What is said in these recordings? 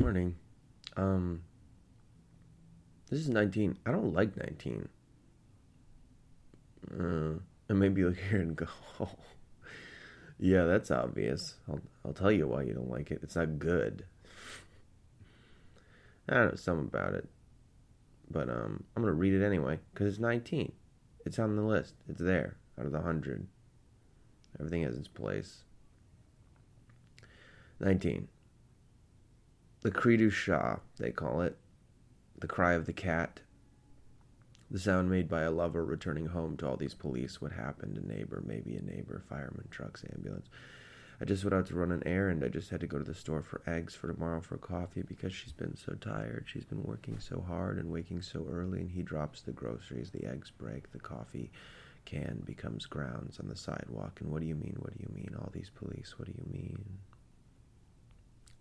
Morning. Um, this is 19. I don't like 19. Uh, and maybe look here and go, oh, yeah, that's obvious. I'll, I'll tell you why you don't like it. It's not good. I don't know, something about it. But um, I'm going to read it anyway because it's 19. It's on the list. It's there out of the 100. Everything has its place. 19. The cri du chat, they call it. The cry of the cat. The sound made by a lover returning home to all these police. What happened? A neighbor, maybe a neighbor, fireman, trucks, ambulance. I just went out to run an errand. I just had to go to the store for eggs for tomorrow for coffee because she's been so tired. She's been working so hard and waking so early, and he drops the groceries. The eggs break. The coffee can becomes grounds on the sidewalk. And what do you mean? What do you mean? All these police. What do you mean?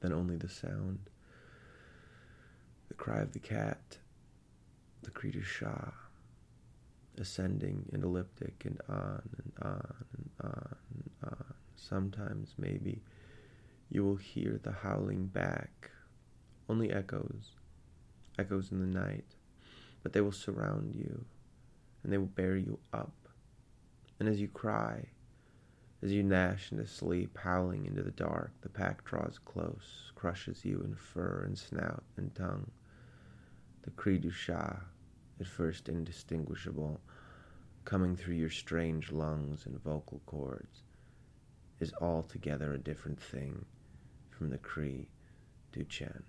Then only the sound. The cry of the cat. The cri chat. Ascending and elliptic and on and on and on and on. Sometimes, maybe, you will hear the howling back. Only echoes. Echoes in the night. But they will surround you. And they will bear you up and as you cry, as you gnash into sleep, howling into the dark, the pack draws close, crushes you in fur and snout and tongue. The cri du chat, at first indistinguishable, coming through your strange lungs and vocal cords, is altogether a different thing from the cri du chien.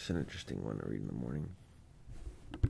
It's an interesting one to read in the morning.